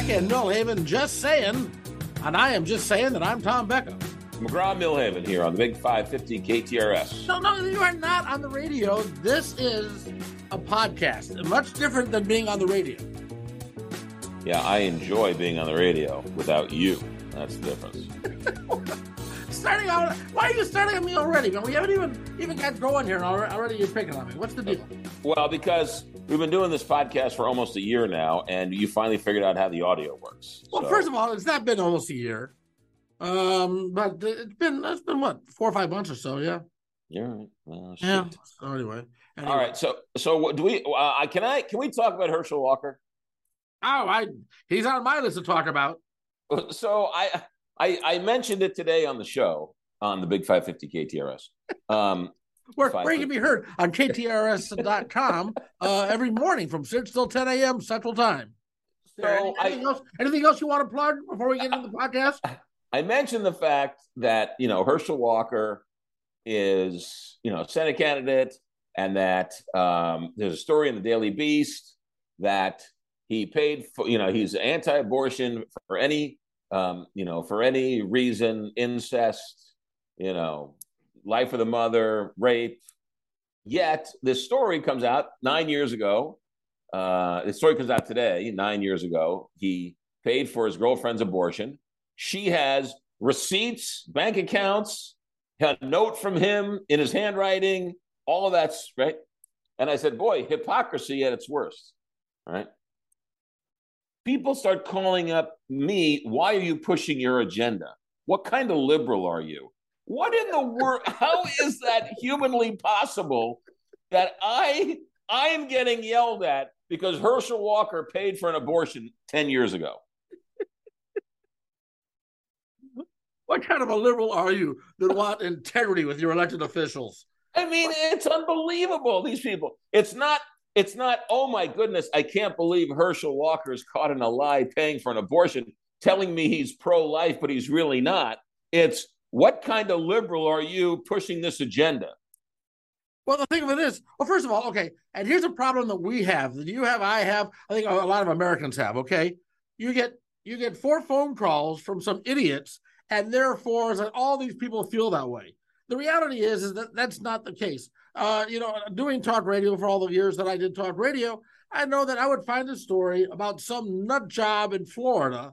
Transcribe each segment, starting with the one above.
Becka in Milhaven just saying, and I am just saying that I'm Tom Becka. McGraw Milhaven here on the Big 550 KTRS. No, no, you are not on the radio. This is a podcast, much different than being on the radio. Yeah, I enjoy being on the radio without you. That's the difference. starting out, why are you starting on me already, man? We haven't even even got going here, and already you're picking on me. What's the deal? Well, because we've been doing this podcast for almost a year now, and you finally figured out how the audio works. Well, so. first of all, it's not been almost a year, um, but it's been it's been what four or five months or so, yeah. Yeah. Well, yeah. So anyway, anyway, all right. So so do we? Uh, can I? Can we talk about Herschel Walker? Oh, I he's on my list to talk about. So I I, I mentioned it today on the show on the Big 550 KTRS. Um, where, where you can be heard on KTRS.com uh, every morning from 6 till 10 a.m. Central Time. So anything, I, else, anything else you want to plug before we get into the podcast? I mentioned the fact that, you know, Herschel Walker is, you know, Senate candidate and that um, there's a story in the Daily Beast that he paid for, you know, he's anti abortion for any um, you know, for any reason, incest, you know, life of the mother, rape. Yet this story comes out nine years ago. Uh, the story comes out today, nine years ago. He paid for his girlfriend's abortion. She has receipts, bank accounts, a note from him in his handwriting, all of that's right. And I said, boy, hypocrisy at its worst. Right people start calling up me, why are you pushing your agenda? What kind of liberal are you? What in the world? How is that humanly possible that I I am getting yelled at because Herschel Walker paid for an abortion 10 years ago? What kind of a liberal are you that want integrity with your elected officials? I mean, it's unbelievable. These people. It's not it's not, oh my goodness, I can't believe Herschel Walker is caught in a lie paying for an abortion, telling me he's pro life, but he's really not. It's what kind of liberal are you pushing this agenda? Well, the thing of it is, well, first of all, okay, and here's a problem that we have that you have, I have, I think a lot of Americans have. Okay, you get you get four phone calls from some idiots, and therefore, all these people feel that way. The reality is, is that that's not the case uh, you know, doing talk radio for all the years that I did talk radio, I know that I would find a story about some nut job in Florida.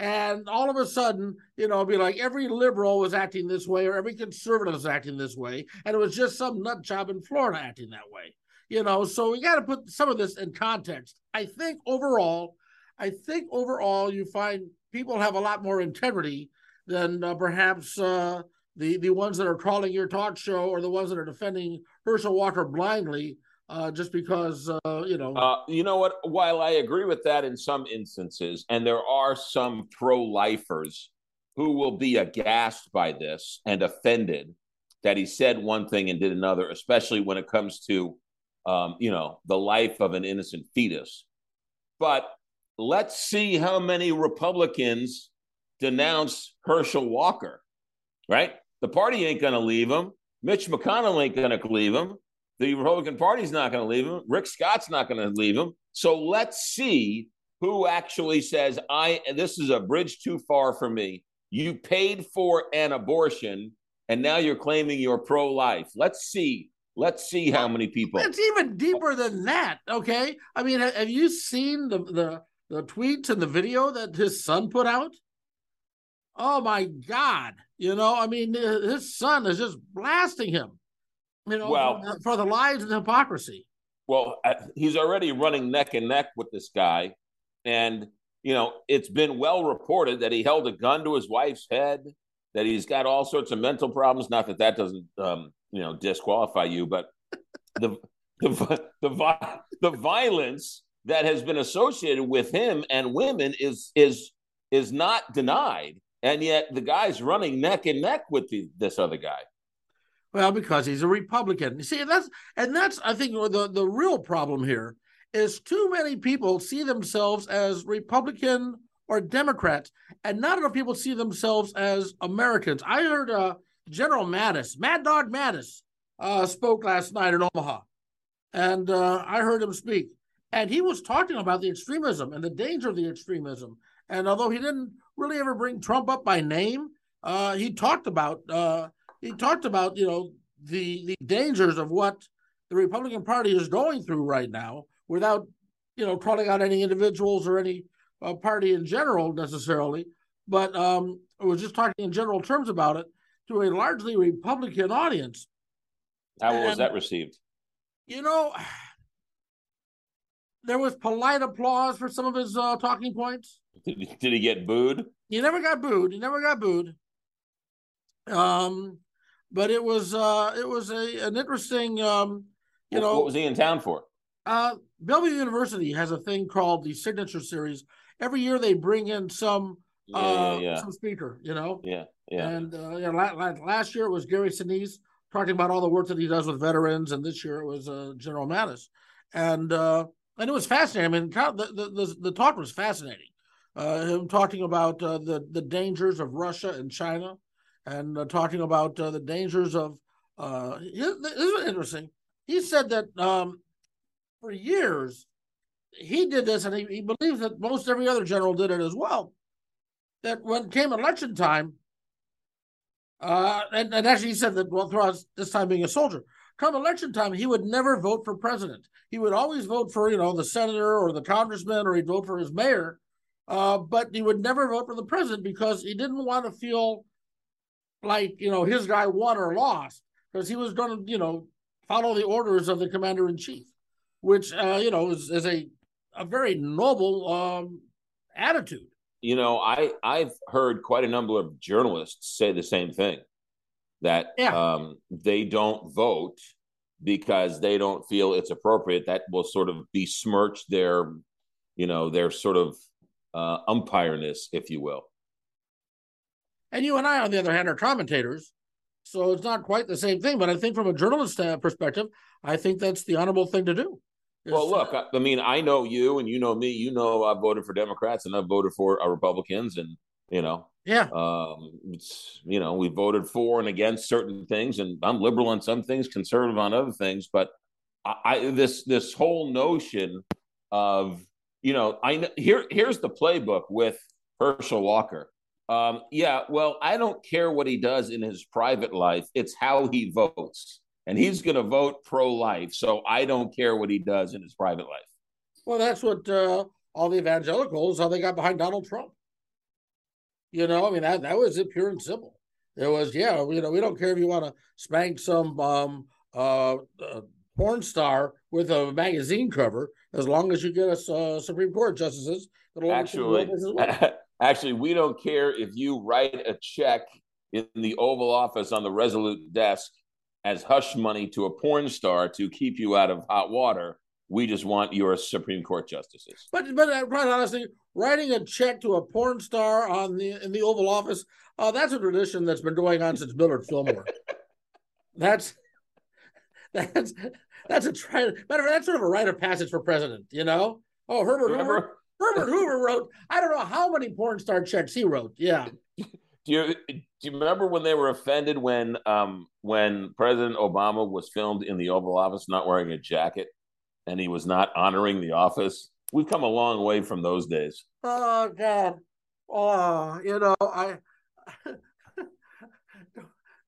And all of a sudden, you know, be like every liberal was acting this way or every conservative was acting this way. And it was just some nut job in Florida acting that way. You know, so we got to put some of this in context. I think overall, I think overall, you find people have a lot more integrity than uh, perhaps uh, the the ones that are calling your talk show or the ones that are defending Herschel Walker blindly uh, just because uh, you know. Uh, you know what? While I agree with that in some instances, and there are some pro-lifers who will be aghast by this and offended that he said one thing and did another, especially when it comes to um, you know the life of an innocent fetus. But let's see how many Republicans denounce Herschel Walker, right? The party ain't going to leave him. Mitch McConnell ain't going to leave him. The Republican Party's not going to leave him. Rick Scott's not going to leave him. So let's see who actually says, I this is a bridge too far for me. You paid for an abortion and now you're claiming you're pro-life. Let's see. Let's see how many people. It's even deeper than that. Okay. I mean, have you seen the the, the tweets and the video that his son put out? Oh my God. You know, I mean, his son is just blasting him, you know, well, for, for the lies and hypocrisy. Well, uh, he's already running neck and neck with this guy. And, you know, it's been well reported that he held a gun to his wife's head, that he's got all sorts of mental problems. Not that that doesn't, um, you know, disqualify you, but the, the, the, the violence that has been associated with him and women is, is, is not denied and yet the guy's running neck and neck with the, this other guy. Well, because he's a Republican. You see, that's and that's I think the the real problem here is too many people see themselves as Republican or Democrats, and not enough people see themselves as Americans. I heard uh, General Mattis, Mad Dog Mattis, uh, spoke last night in Omaha, and uh, I heard him speak, and he was talking about the extremism and the danger of the extremism. And although he didn't really ever bring Trump up by name, uh, he talked about uh, he talked about you know the the dangers of what the Republican Party is going through right now, without you know calling out any individuals or any uh, party in general necessarily, but um, I was just talking in general terms about it to a largely Republican audience. How and, was that received? You know, there was polite applause for some of his uh, talking points. Did he, did he get booed? He never got booed. He never got booed. Um, but it was uh, it was a an interesting um, you what, know what was he in town for? Uh, Bellevue University has a thing called the Signature Series. Every year they bring in some yeah, uh, yeah, some speaker, you know. Yeah, yeah. And uh, yeah, last year it was Gary Sinise talking about all the work that he does with veterans, and this year it was uh, General Mattis, and uh, and it was fascinating. I mean, the the, the, talk was fascinating. Uh, him talking about uh, the the dangers of Russia and China, and uh, talking about uh, the dangers of. Uh, this is interesting. He said that um, for years he did this, and he, he believes that most every other general did it as well. That when came election time, uh, and, and actually he said that well, throughout this time being a soldier, come election time, he would never vote for president. He would always vote for, you know, the senator or the congressman, or he'd vote for his mayor. Uh, but he would never vote for the president because he didn't want to feel like, you know, his guy won or lost because he was going to, you know, follow the orders of the commander in chief, which, uh, you know, is, is a, a very noble um, attitude. You know, I, I've heard quite a number of journalists say the same thing that yeah. um, they don't vote because they don't feel it's appropriate. That will sort of besmirch their, you know, their sort of uh, umpireness, if you will. And you and I, on the other hand, are commentators. So it's not quite the same thing. But I think from a journalist perspective, I think that's the honorable thing to do. Well, look, I, I mean, I know you and you know me. You know I've voted for Democrats and I've voted for uh, Republicans. And you know yeah. Um it's you know we voted for and against certain things and i'm liberal on some things conservative on other things but i, I this this whole notion of you know i here here's the playbook with herschel walker. Um yeah well i don't care what he does in his private life it's how he votes and he's going to vote pro-life so i don't care what he does in his private life. Well that's what uh all the evangelicals how they got behind donald trump you know, I mean that that was it, pure and simple. It was yeah, you know, we don't care if you want to spank some um, uh, uh, porn star with a magazine cover, as long as you get us uh, Supreme Court justices. Actually, well. actually, we don't care if you write a check in the Oval Office on the Resolute desk as hush money to a porn star to keep you out of hot water. We just want your Supreme Court justices. But but uh, quite honestly, writing a check to a porn star on the in the Oval Office, uh, that's a tradition that's been going on since Millard Fillmore. that's that's that's a try. Matter of that's sort of a rite of passage for president. You know? Oh, Herbert Remember? Hoover. Herbert Hoover wrote. I don't know how many porn star checks he wrote. Yeah. Do you do you remember when they were offended when um when President Obama was filmed in the Oval Office not wearing a jacket and he was not honoring the office? We've come a long way from those days. Oh God. Oh, you know, I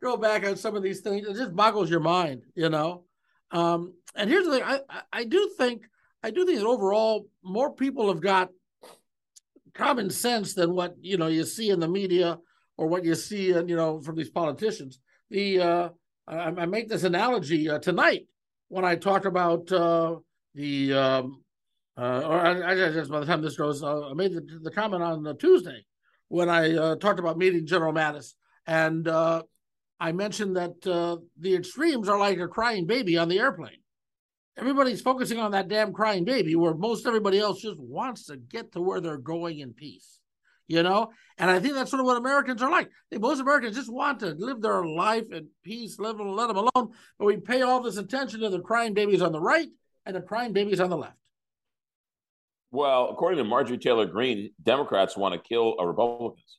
go back on some of these things. It just boggles your mind, you know. Um, and here's the thing: I, I do think I do think that overall more people have got common sense than what you know you see in the media or what you see, in, you know, from these politicians. The uh, I, I make this analogy uh, tonight when I talk about uh, the um, uh, or I, I just by the time this goes, uh, I made the, the comment on uh, Tuesday when I uh, talked about meeting General Mattis, and uh, I mentioned that uh, the extremes are like a crying baby on the airplane. Everybody's focusing on that damn crying baby, where most everybody else just wants to get to where they're going in peace. You know, and I think that's sort of what Americans are like. They, most Americans just want to live their life in peace, live and let them alone. But we pay all this attention to the crying babies on the right and the crying babies on the left. Well, according to Marjorie Taylor Greene, Democrats want to kill a Republicans.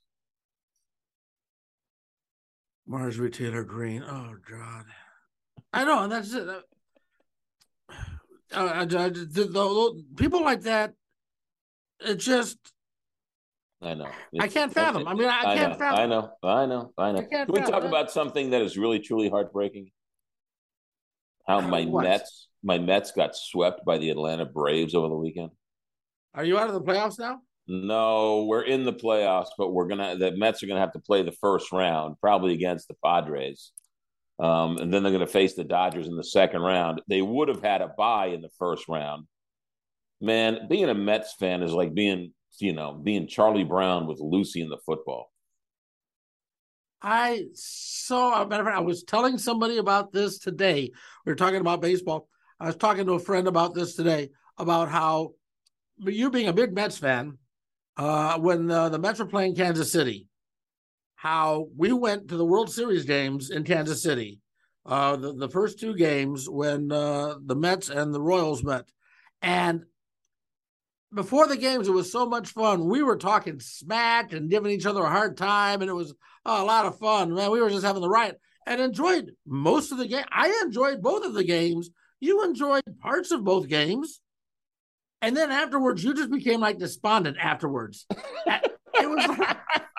Marjorie Taylor Greene. Oh God, I know, that's it. uh, the, the, the, people like that, it just. I know. It's, I can't fathom. I mean, I, I can't know, fathom. I know. I know. I know. Can we talk about something that is really truly heartbreaking? How my what? Mets, my Mets got swept by the Atlanta Braves over the weekend. Are you out of the playoffs now? No, we're in the playoffs, but we're gonna the Mets are gonna have to play the first round, probably against the Padres. Um, and then they're going to face the Dodgers in the second round. They would have had a bye in the first round. Man, being a Mets fan is like being, you know, being Charlie Brown with Lucy in the football. I saw, a matter of fact, I was telling somebody about this today. We were talking about baseball. I was talking to a friend about this today about how you being a big Mets fan, uh, when uh, the Mets were playing Kansas City, how we went to the World Series games in Kansas City, uh, the, the first two games when uh, the Mets and the Royals met. And before the games, it was so much fun. We were talking smack and giving each other a hard time, and it was oh, a lot of fun. Man, we were just having the riot and enjoyed most of the game. I enjoyed both of the games. You enjoyed parts of both games. And then afterwards, you just became like despondent afterwards. it was like,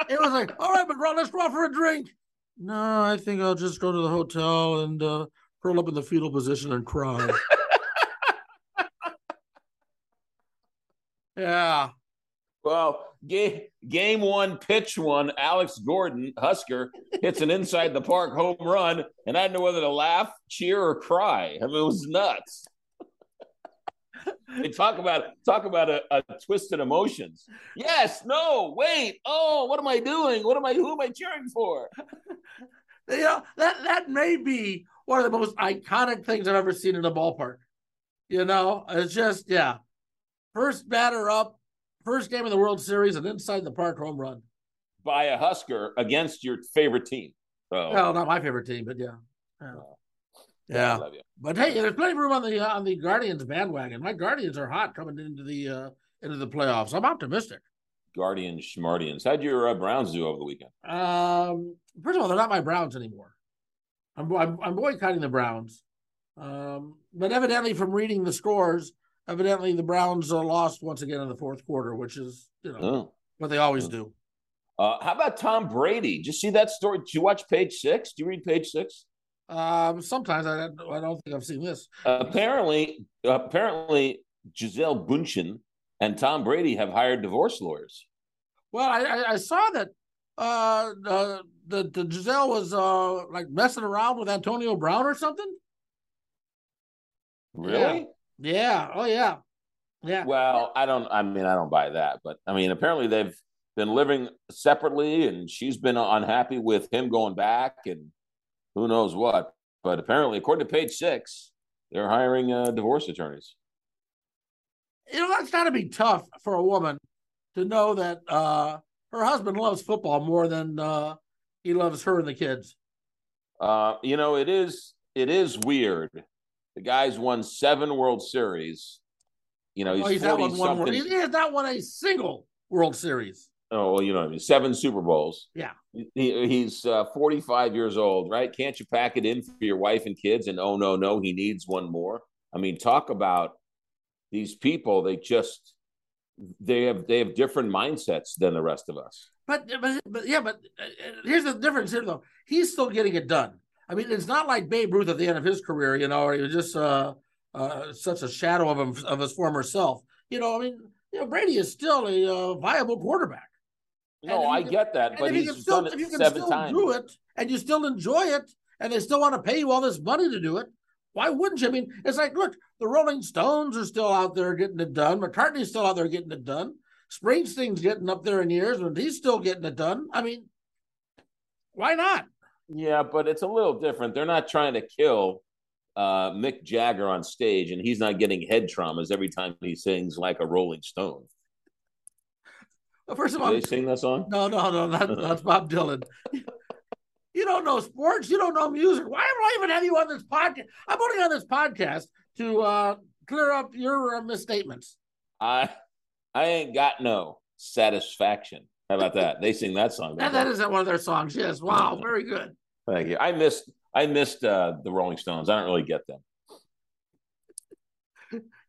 it was like, all right, McGraw, let's go out for a drink. No, I think I'll just go to the hotel and uh, curl up in the fetal position and cry. Yeah. Well, game, game one, pitch one, Alex Gordon, Husker, hits an inside the park home run, and I didn't know whether to laugh, cheer, or cry. I mean, it was nuts. they talk about talk about a, a twisted emotions. Yes, no, wait, oh, what am I doing? What am I? Who am I cheering for? you know that that may be one of the most iconic things I've ever seen in a ballpark. You know, it's just yeah, first batter up, first game of the World Series, and inside the park home run by a Husker against your favorite team. So, well, not my favorite team, but yeah. yeah. Yeah, but hey, there's plenty of room on the uh, on the Guardians bandwagon. My Guardians are hot coming into the uh, into the playoffs. I'm optimistic. Guardians, Schmardians. How'd your uh, Browns do over the weekend? Um, first of all, they're not my Browns anymore. I'm I'm, I'm boycotting the Browns. Um, but evidently, from reading the scores, evidently the Browns uh, lost once again in the fourth quarter, which is you know oh. what they always oh. do. Uh, how about Tom Brady? Did you see that story? Did you watch page six? Do you read page six? Um, sometimes I, I don't think I've seen this. apparently, apparently Gisele Bündchen and Tom Brady have hired divorce lawyers. Well, I, I saw that uh, uh, the, the Gisele was uh, like messing around with Antonio Brown or something. Really? Yeah. Oh, yeah. Yeah. Well, I don't. I mean, I don't buy that, but I mean, apparently they've been living separately, and she's been unhappy with him going back, and who knows what. But apparently, according to page six, they're hiring uh, divorce attorneys. You know, that's got to be tough for a woman to know that uh, her husband loves football more than uh, he loves her and the kids. Uh, you know, it is it is weird. The guy's won seven World Series. You know, he's, oh, he's 40 not won one. He has not won a single World Series oh, well, you know what I mean, seven Super Bowls. Yeah. He, he's uh, 45 years old, right? Can't you pack it in for your wife and kids? And oh, no, no, he needs one more. I mean, talk about these people. They just, they have, they have different mindsets than the rest of us. But, but, but yeah, but uh, here's the difference here, though. He's still getting it done. I mean, it's not like Babe Ruth at the end of his career, you know, or he was just uh, uh, such a shadow of him, of his former self. You know, I mean, you know, Brady is still a uh, viable quarterback. No, I can, get that, but he's still, done it if you can seven still times. do it and you still enjoy it, and they still want to pay you all this money to do it, why wouldn't you? I mean, it's like, look, the Rolling Stones are still out there getting it done. McCartney's still out there getting it done. Springsteen's getting up there in years, but he's still getting it done. I mean, why not? Yeah, but it's a little different. They're not trying to kill uh, Mick Jagger on stage, and he's not getting head traumas every time he sings like a Rolling Stone. First of all, they sing that song? No, no, no, that, that's Bob Dylan. You don't know sports. You don't know music. Why am I even have you on this podcast? I'm only on this podcast to uh, clear up your uh, misstatements. I, I ain't got no satisfaction. How about that? They sing that song. that, that isn't one of their songs. Yes. Wow. Very good. Thank you. I missed. I missed uh, the Rolling Stones. I don't really get them.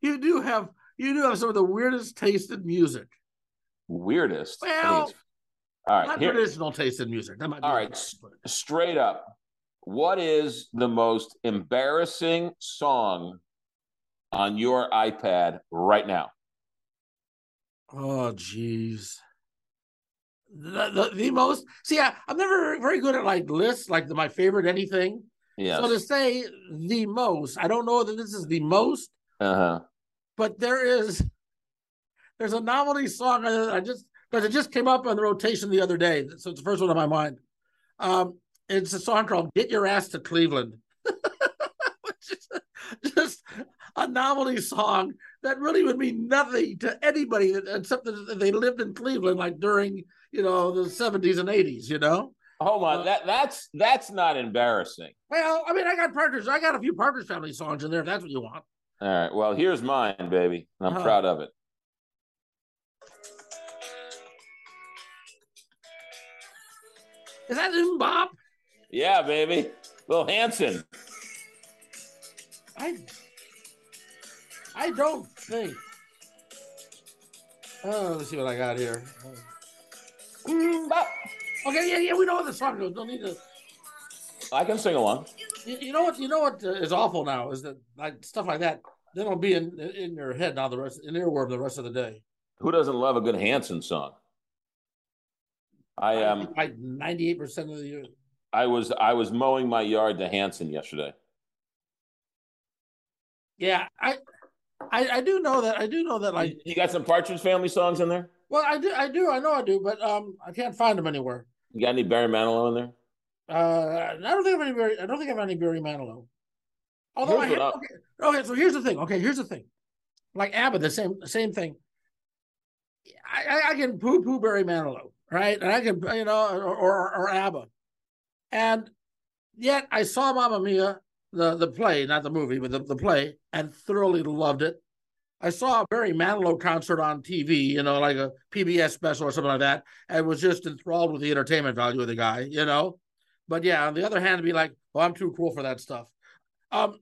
you do have you do have some of the weirdest taste in music. Weirdest. Well, all right, not here, traditional taste in music. That might be all right, s- straight up. What is the most embarrassing song on your iPad right now? Oh, jeez. The, the, the most see, I, I'm never very good at like lists, like the, my favorite anything. Yes. So to say the most, I don't know that this is the most, uh huh. but there is there's a novelty song that I just because it just came up on the rotation the other day, so it's the first one on my mind. Um, it's a song called "Get Your Ass to Cleveland," which is just a novelty song that really would mean nothing to anybody except that they lived in Cleveland, like during you know the 70s and 80s. You know. Hold on, Uh, that that's that's not embarrassing. Well, I mean, I got partners. I got a few partners Family songs in there. If that's what you want. All right. Well, here's mine, baby. and I'm Uh-huh. proud of it. Is that in Bob? Yeah, baby. Lil Hanson. I I don't think. Oh, let's see what I got here. Mm, bop. Okay, yeah, yeah, we know what the song goes. Don't need to. I can sing along. You, you know what? You know what uh, awful now is that like stuff like that. Then it'll be in in your head now the rest in earworm the rest of the day. Who doesn't love a good Hanson song? I um like ninety eight percent of the. Year. I was I was mowing my yard to Hanson yesterday. Yeah, I, I I do know that I do know that like You got some Partridge Family songs in there? Well I do I do I know I do but um I can't find them anywhere. You got any Barry Manilow in there? Uh, I don't think I have any Barry. I don't think I have any Barry Manilow. Although I have, okay, okay, so here's the thing. Okay, here's the thing. Like ABBA, the same same thing. I, I, I can poo poo Barry Manilow, right? And I can you know or, or or ABBA, and yet I saw Mamma Mia, the the play, not the movie, but the, the play, and thoroughly loved it. I saw a Barry Manilow concert on TV, you know, like a PBS special or something like that, and was just enthralled with the entertainment value of the guy, you know. But yeah, on the other hand, be like, well, I'm too cool for that stuff. Um,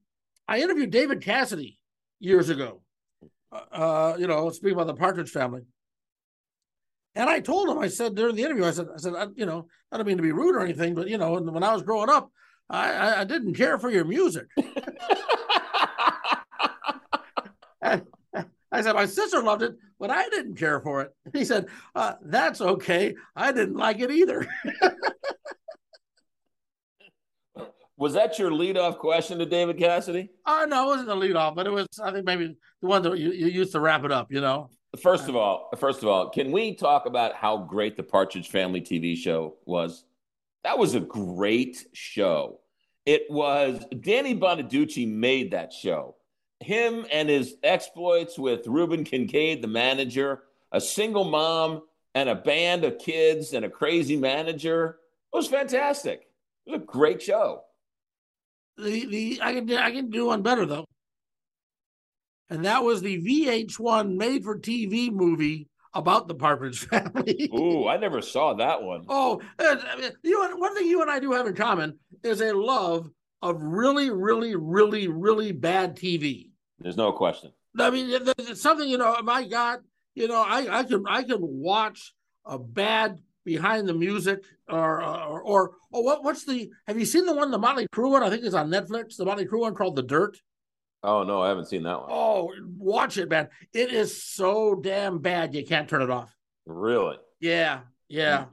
I interviewed David Cassidy years ago. Uh, you know, speaking about the Partridge Family, and I told him, I said during the interview, I said, I said, I, you know, I don't mean to be rude or anything, but you know, when I was growing up, I, I didn't care for your music. I said, my sister loved it, but I didn't care for it. He said, uh, that's okay. I didn't like it either. Was that your leadoff question to David Cassidy? Oh, no, it wasn't the lead off, but it was, I think maybe the one that you, you used to wrap it up, you know? First of all, first of all, can we talk about how great the Partridge Family TV show was? That was a great show. It was Danny Bonaducci made that show. Him and his exploits with Reuben Kincaid, the manager, a single mom, and a band of kids and a crazy manager. It was fantastic. It was a great show. The, the, I can, I can do one better though. And that was the VH1 made for TV movie about the Partridge family. Ooh, I never saw that one. Oh, you know, one thing you and I do have in common is a love of really, really, really, really bad TV. There's no question. I mean, it's something you know. My God, you know, I I can I can watch a bad behind the music or or or, what what's the? Have you seen the one the Motley Crue one? I think it's on Netflix. The Motley Crue one called The Dirt. Oh no, I haven't seen that one. Oh, watch it, man! It is so damn bad you can't turn it off. Really? Yeah, yeah,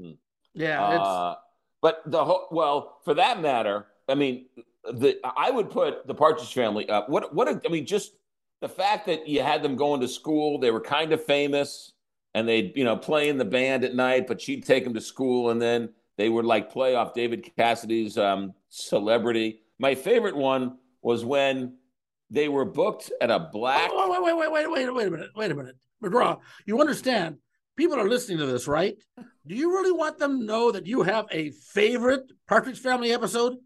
Mm-hmm. yeah. Uh, but the whole well, for that matter, I mean, the I would put the Partridge Family up. What what a, I mean, just the fact that you had them going to school, they were kind of famous, and they'd you know play in the band at night, but she'd take them to school, and then they would like play off David Cassidy's um, celebrity. My favorite one was when they were booked at a black. Wait, wait, wait, wait, wait, wait, a minute, wait a minute, McGraw. You understand? People are listening to this, right? Do you really want them to know that you have a favorite Partridge Family episode?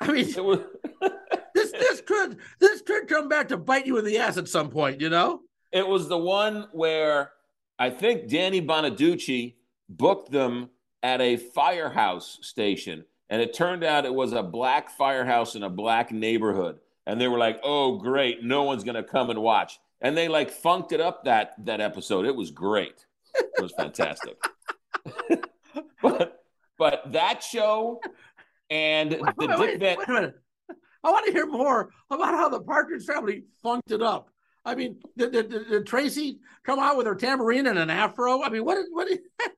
I mean, was, this this could this could come back to bite you in the ass at some point, you know? it was the one where I think Danny Bonaducci booked them at a firehouse station. And it turned out it was a black firehouse in a black neighborhood. and they were like, "Oh, great, no one's gonna come and watch," and they like funked it up that that episode. It was great. It was fantastic. but but that show and Wait, the wait, Dick wait, Van wait a minute. I want to hear more about how the Partridge family funked it up. I mean, did, did, did, Tracy come out with her tambourine and an afro? I mean, what? Did, what?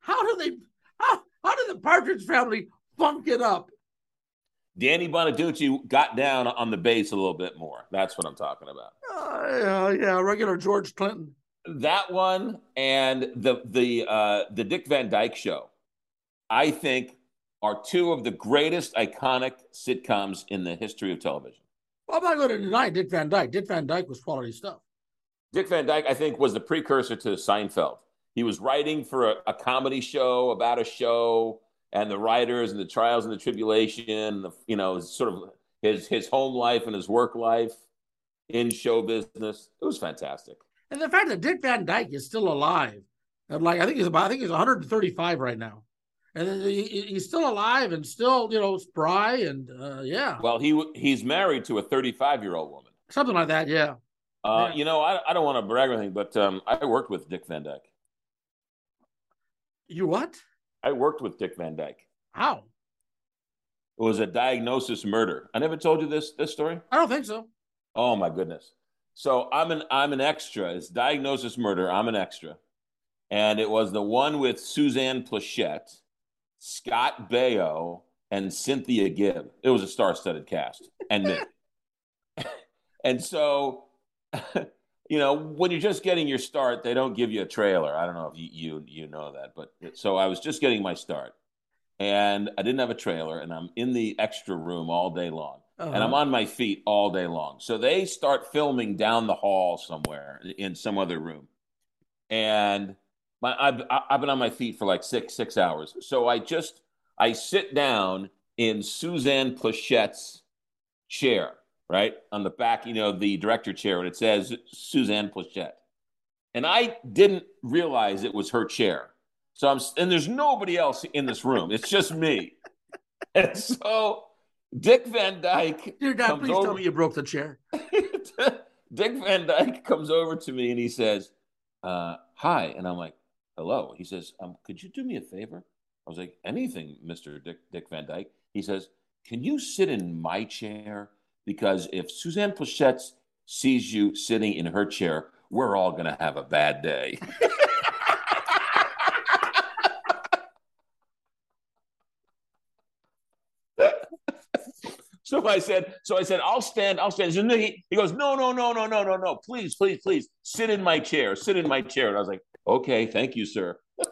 How do they? How, how did the Partridge family funk it up? Danny Bonaducci got down on the bass a little bit more. That's what I'm talking about. Uh, yeah, yeah, regular George Clinton. That one and the the uh, the Dick Van Dyke Show, I think, are two of the greatest iconic sitcoms in the history of television. Well, I'm not going to deny Dick Van Dyke. Dick Van Dyke was quality stuff. Dick Van Dyke, I think, was the precursor to Seinfeld. He was writing for a, a comedy show about a show and the writers and the trials and the tribulation, the, you know, sort of his his home life and his work life in show business. It was fantastic. And the fact that Dick Van Dyke is still alive, like I think he's about, I think he's 135 right now, and he, he's still alive and still, you know, spry and uh, yeah. Well, he he's married to a 35 year old woman, something like that. Yeah. Uh, yeah. You know, I, I don't want to brag or anything, but um, I worked with Dick Van Dyke. You what? I worked with Dick Van Dyke. How? It was a diagnosis murder. I never told you this this story. I don't think so. Oh my goodness. So I'm an I'm an extra. It's diagnosis murder. I'm an extra, and it was the one with Suzanne Pleshette, Scott Baio, and Cynthia Gibb. It was a star-studded cast, and me. and so, you know, when you're just getting your start, they don't give you a trailer. I don't know if you you, you know that, but so I was just getting my start, and I didn't have a trailer, and I'm in the extra room all day long uh-huh. and I'm on my feet all day long. So they start filming down the hall somewhere in some other room, and my I've, I've been on my feet for like six six hours. So I just I sit down in Suzanne Pleshette's chair, right on the back, you know, the director chair, and it says Suzanne Pleshette, and I didn't realize it was her chair. So I'm and there's nobody else in this room. It's just me. And so Dick Van Dyke. Dear God, please over... tell me you broke the chair. Dick Van Dyke comes over to me and he says, uh, Hi. And I'm like, Hello. He says, um, Could you do me a favor? I was like, Anything, Mr. Dick, Dick Van Dyke. He says, Can you sit in my chair? Because if Suzanne Pleshette sees you sitting in her chair, we're all going to have a bad day. So I said, so I said, I'll stand, I'll stand. He, he goes, no, no, no, no, no, no, no. Please, please, please, sit in my chair, sit in my chair. And I was like, okay, thank you, sir.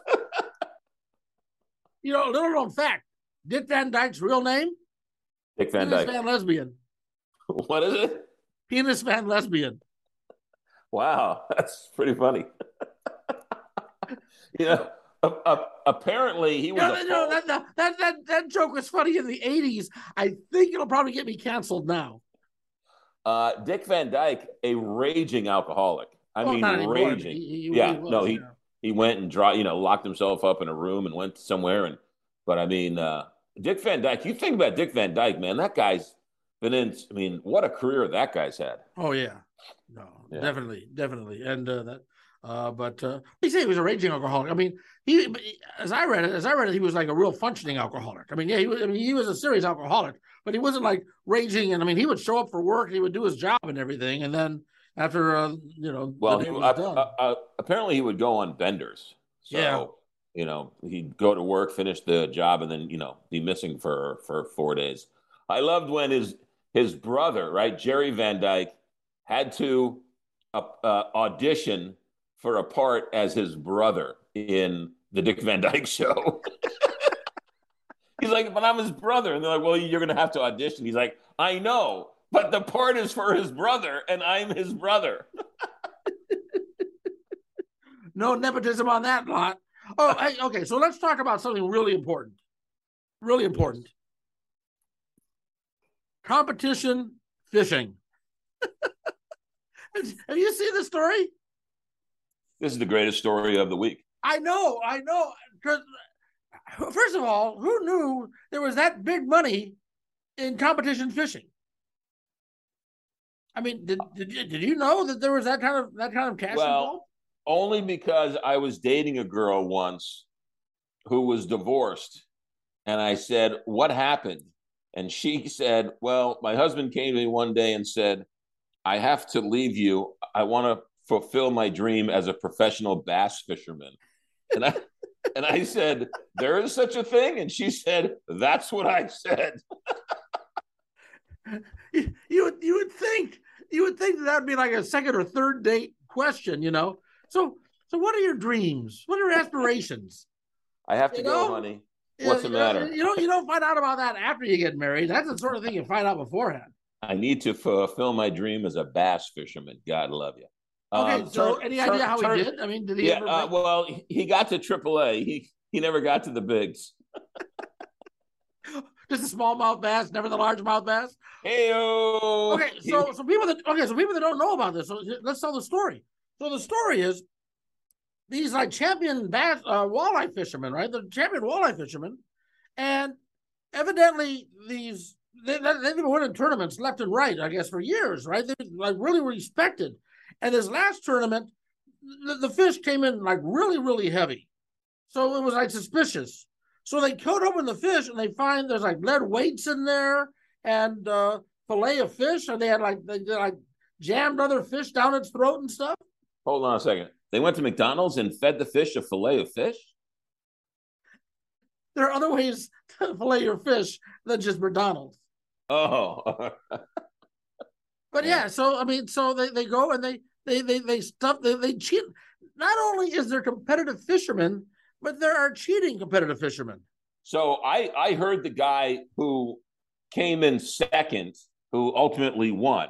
you know, little known fact, Dick Van Dyke's real name? Dick Van Penis Dyke. Van Lesbian. What is it? Penis Van Lesbian. Wow, that's pretty funny. you know, uh, apparently he was. No, no, that, that, that, that joke was funny in the 80s. I think it'll probably get me canceled now. Uh, Dick Van Dyke, a raging alcoholic. I well, mean, raging. He, he, yeah, he was, no, he yeah. he went and draw, you know, locked himself up in a room and went somewhere. And but I mean, uh, Dick Van Dyke. You think about Dick Van Dyke, man. That guy's been in. I mean, what a career that guy's had. Oh yeah, no, yeah. definitely, definitely, and uh, that uh, but uh, he said he was a raging alcoholic. I mean, he as I read it, as I read it, he was like a real functioning alcoholic. I mean, yeah, he was. I mean, he was a serious alcoholic, but he wasn't like raging. And I mean, he would show up for work, he would do his job and everything, and then after uh, you know, well, he, uh, uh, apparently he would go on benders. So, yeah. You know, he'd go to work, finish the job, and then you know be missing for for four days. I loved when his his brother, right, Jerry Van Dyke, had to uh, audition for a part as his brother in the Dick Van Dyke Show. He's like, but I'm his brother. And they're like, well, you're going to have to audition. He's like, I know, but the part is for his brother, and I'm his brother. no nepotism on that lot. Oh, hey, okay. So let's talk about something really important. Really important. Competition fishing. Have you seen the story? This is the greatest story of the week. I know, I know. First of all, who knew there was that big money in competition fishing? I mean, did did you, did you know that there was that kind of that kind of cash Well, involved? only because I was dating a girl once who was divorced. And I said, What happened? And she said, Well, my husband came to me one day and said, I have to leave you. I want to fulfill my dream as a professional bass fisherman. And I and I said, There is such a thing? And she said, That's what I said. You, you would you would think you would think that would be like a second or third date question, you know. So so what are your dreams? What are your aspirations? I have to You go, know? honey. What's know, the matter? You don't you don't find out about that after you get married. That's the sort of thing you find out beforehand. I need to fulfill my dream as a bass fisherman. God love you. Okay, Um, so turn- any turn- idea how turn- he did? I mean, did he Yeah, ever uh, well, he- got to AAA. He he never got to the bigs. just a smallmouth bass, never the largemouth bass? Hey, Okay, so so people that okay, so people that don't know about this, so let's tell the story. So the story is these like champion bass uh, walleye fishermen, right? The champion walleye fishermen, and evidently these they, they- they've been winning tournaments left and right, I guess, for years, right? They're like really respected. And this last tournament, the, the fish came in like really, really heavy, so it was like suspicious. So they cut open the fish and they find there's like lead weights in there and uh, fillet of fish, and they had like they, they like jammed other fish down its throat and stuff. hold on a second. They went to McDonald's and fed the fish a fillet of fish. There are other ways to fillet your fish than just McDonald's. Oh, But Yeah. so I mean, so they, they go and they they they they stuff they they cheat. Not only is there competitive fishermen, but there are cheating competitive fishermen. so I I heard the guy who came in second, who ultimately won,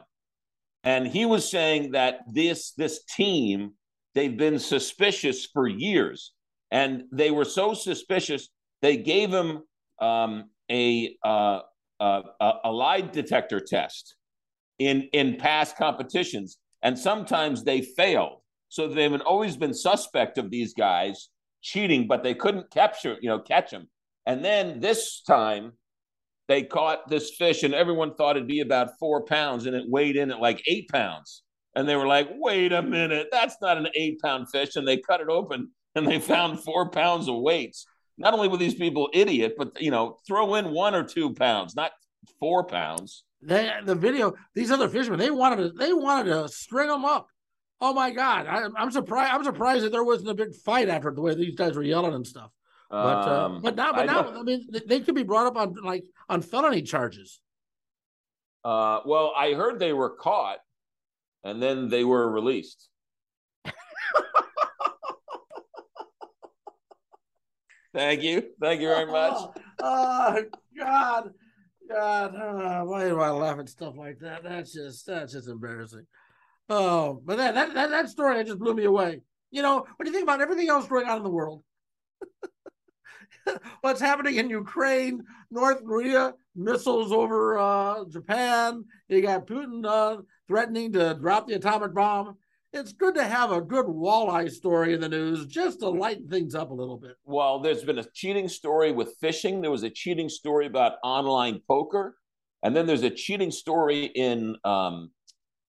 and he was saying that this this team they've been suspicious for years, and they were so suspicious they gave him um, a, uh, uh, a a lie detector test in in past competitions, and sometimes they failed. So they've always been suspect of these guys cheating, but they couldn't capture you know catch them. And then this time they caught this fish, and everyone thought it'd be about four pounds, and it weighed in at like eight pounds. And they were like, wait a minute, that's not an eight pound fish. And they cut it open and they found four pounds of weights. Not only were these people idiot, but you know, throw in one or two pounds, not four pounds. They the video these other fishermen they wanted to they wanted to string them up. Oh my god, I, I'm surprised. I'm surprised that there wasn't a big fight after the way these guys were yelling and stuff. But uh, Um, but now but I now don't- I mean they, they could be brought up on like on felony charges. Uh, well, I heard they were caught and then they were released. Thank you. Thank you very much. Oh, oh, God, God, uh, why do I laugh at stuff like that? That's just that's just embarrassing. Oh, but that that that, that story just blew me away. You know, when you think about everything else going on in the world, what's happening in Ukraine, North Korea, missiles over uh, Japan, you got Putin uh, threatening to drop the atomic bomb. It's good to have a good walleye story in the news just to lighten things up a little bit. Well, there's been a cheating story with fishing. There was a cheating story about online poker, and then there's a cheating story in um,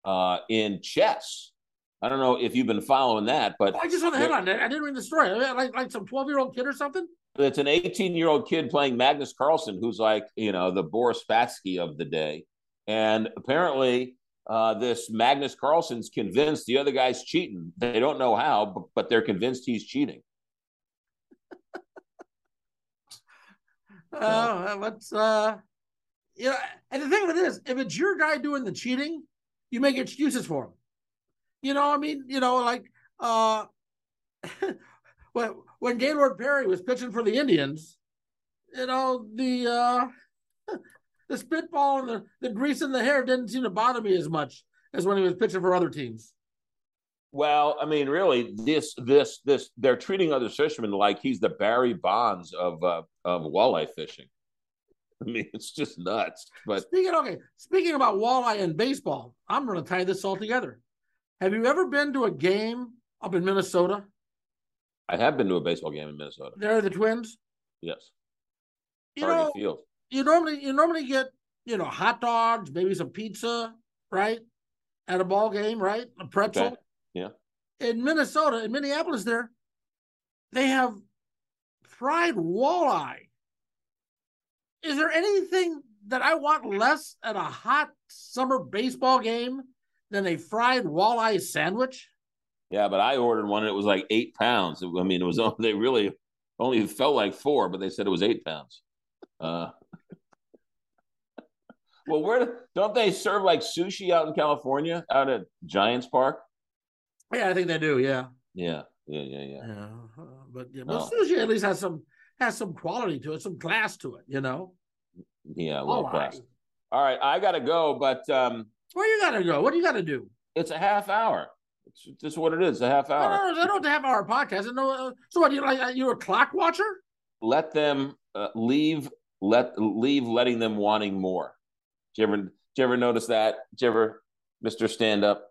uh, in chess. I don't know if you've been following that, but Oh, I just saw the headline. I didn't read the story. Like like some twelve year old kid or something. it's an 18 year old kid playing Magnus Carlsen, who's like you know the Boris Spassky of the day, and apparently uh, this Magnus Carlsen's convinced the other guy's cheating. They don't know how, but, but they're convinced he's cheating. Uh, let's uh, you know. And the thing with it is, if it's your guy doing the cheating, you make excuses for him. You know, I mean, you know, like uh, when when Gaylord Perry was pitching for the Indians, you know, the uh, the spitball and the, the grease in the hair didn't seem to bother me as much as when he was pitching for other teams. Well, I mean, really, this, this, this, they're treating other fishermen like he's the Barry Bonds of uh, of walleye fishing. I mean, it's just nuts. But Speaking okay, speaking about walleye and baseball, I'm going to tie this all together. Have you ever been to a game up in Minnesota? I have been to a baseball game in Minnesota. There are the Twins. Yes, You Target know, Field. You normally you normally get you know hot dogs, maybe some pizza, right? at a ball game, right? A pretzel. Okay. Yeah. In Minnesota, in Minneapolis, there, they have fried walleye. Is there anything that I want less at a hot summer baseball game than a fried walleye sandwich? Yeah, but I ordered one and it was like eight pounds. I mean, it was they really only felt like four, but they said it was eight pounds. Uh, well, where don't they serve like sushi out in California, out at Giants Park? Yeah, I think they do. Yeah. Yeah, yeah, yeah, yeah. Yeah, uh, but yeah, but oh. sushi at least has some has some quality to it, some class to it. You know. Yeah, low class. All right, I gotta go, but um, where you gotta go? What do you gotta do? It's a half hour. It's just what it is. A half hour. No, no, no, not half hour podcast. No, uh, so what? You like you're a clock watcher? Let them uh, leave. Let leave. Letting them wanting more. You ever? Did you ever notice that? Did you ever, Mister Stand Up?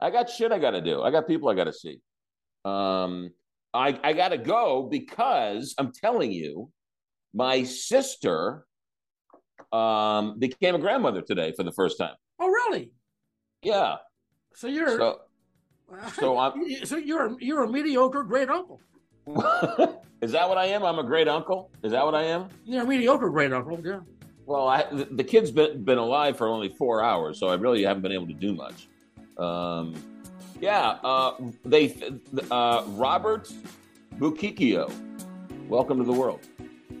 I got shit I got to do. I got people I got to see. Um, I I got to go because I'm telling you, my sister um became a grandmother today for the first time. Oh, really? Yeah. So you're so, so I'm so you're you're a mediocre great uncle. Is that what I am? I'm a great uncle. Is that what I am? You're a mediocre great uncle. Yeah. Well, I, the, kid's been been alive for only four hours, so I really haven't been able to do much. Um, yeah, uh, they uh, Robert Bukikio, welcome to the world.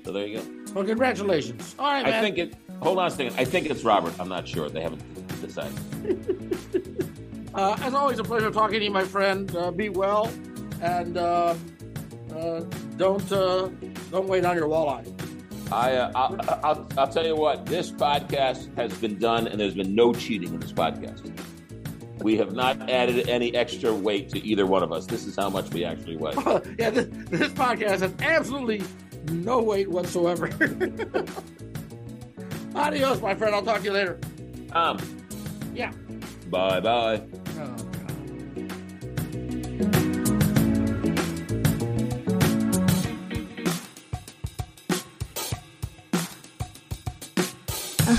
So there you go. Well, congratulations. All right, man. I think it. Hold on a second. I think it's Robert. I'm not sure. They haven't decided. Uh, as always, a pleasure talking to you, my friend. Uh, be well, and uh, uh don't uh, don't wait on your walleye. I, uh, I'll, I'll, I'll, tell you what. This podcast has been done, and there's been no cheating in this podcast. We have not added any extra weight to either one of us. This is how much we actually weigh. yeah, this, this podcast has absolutely no weight whatsoever. Adios, my friend. I'll talk to you later. Um. Yeah. Bye bye. A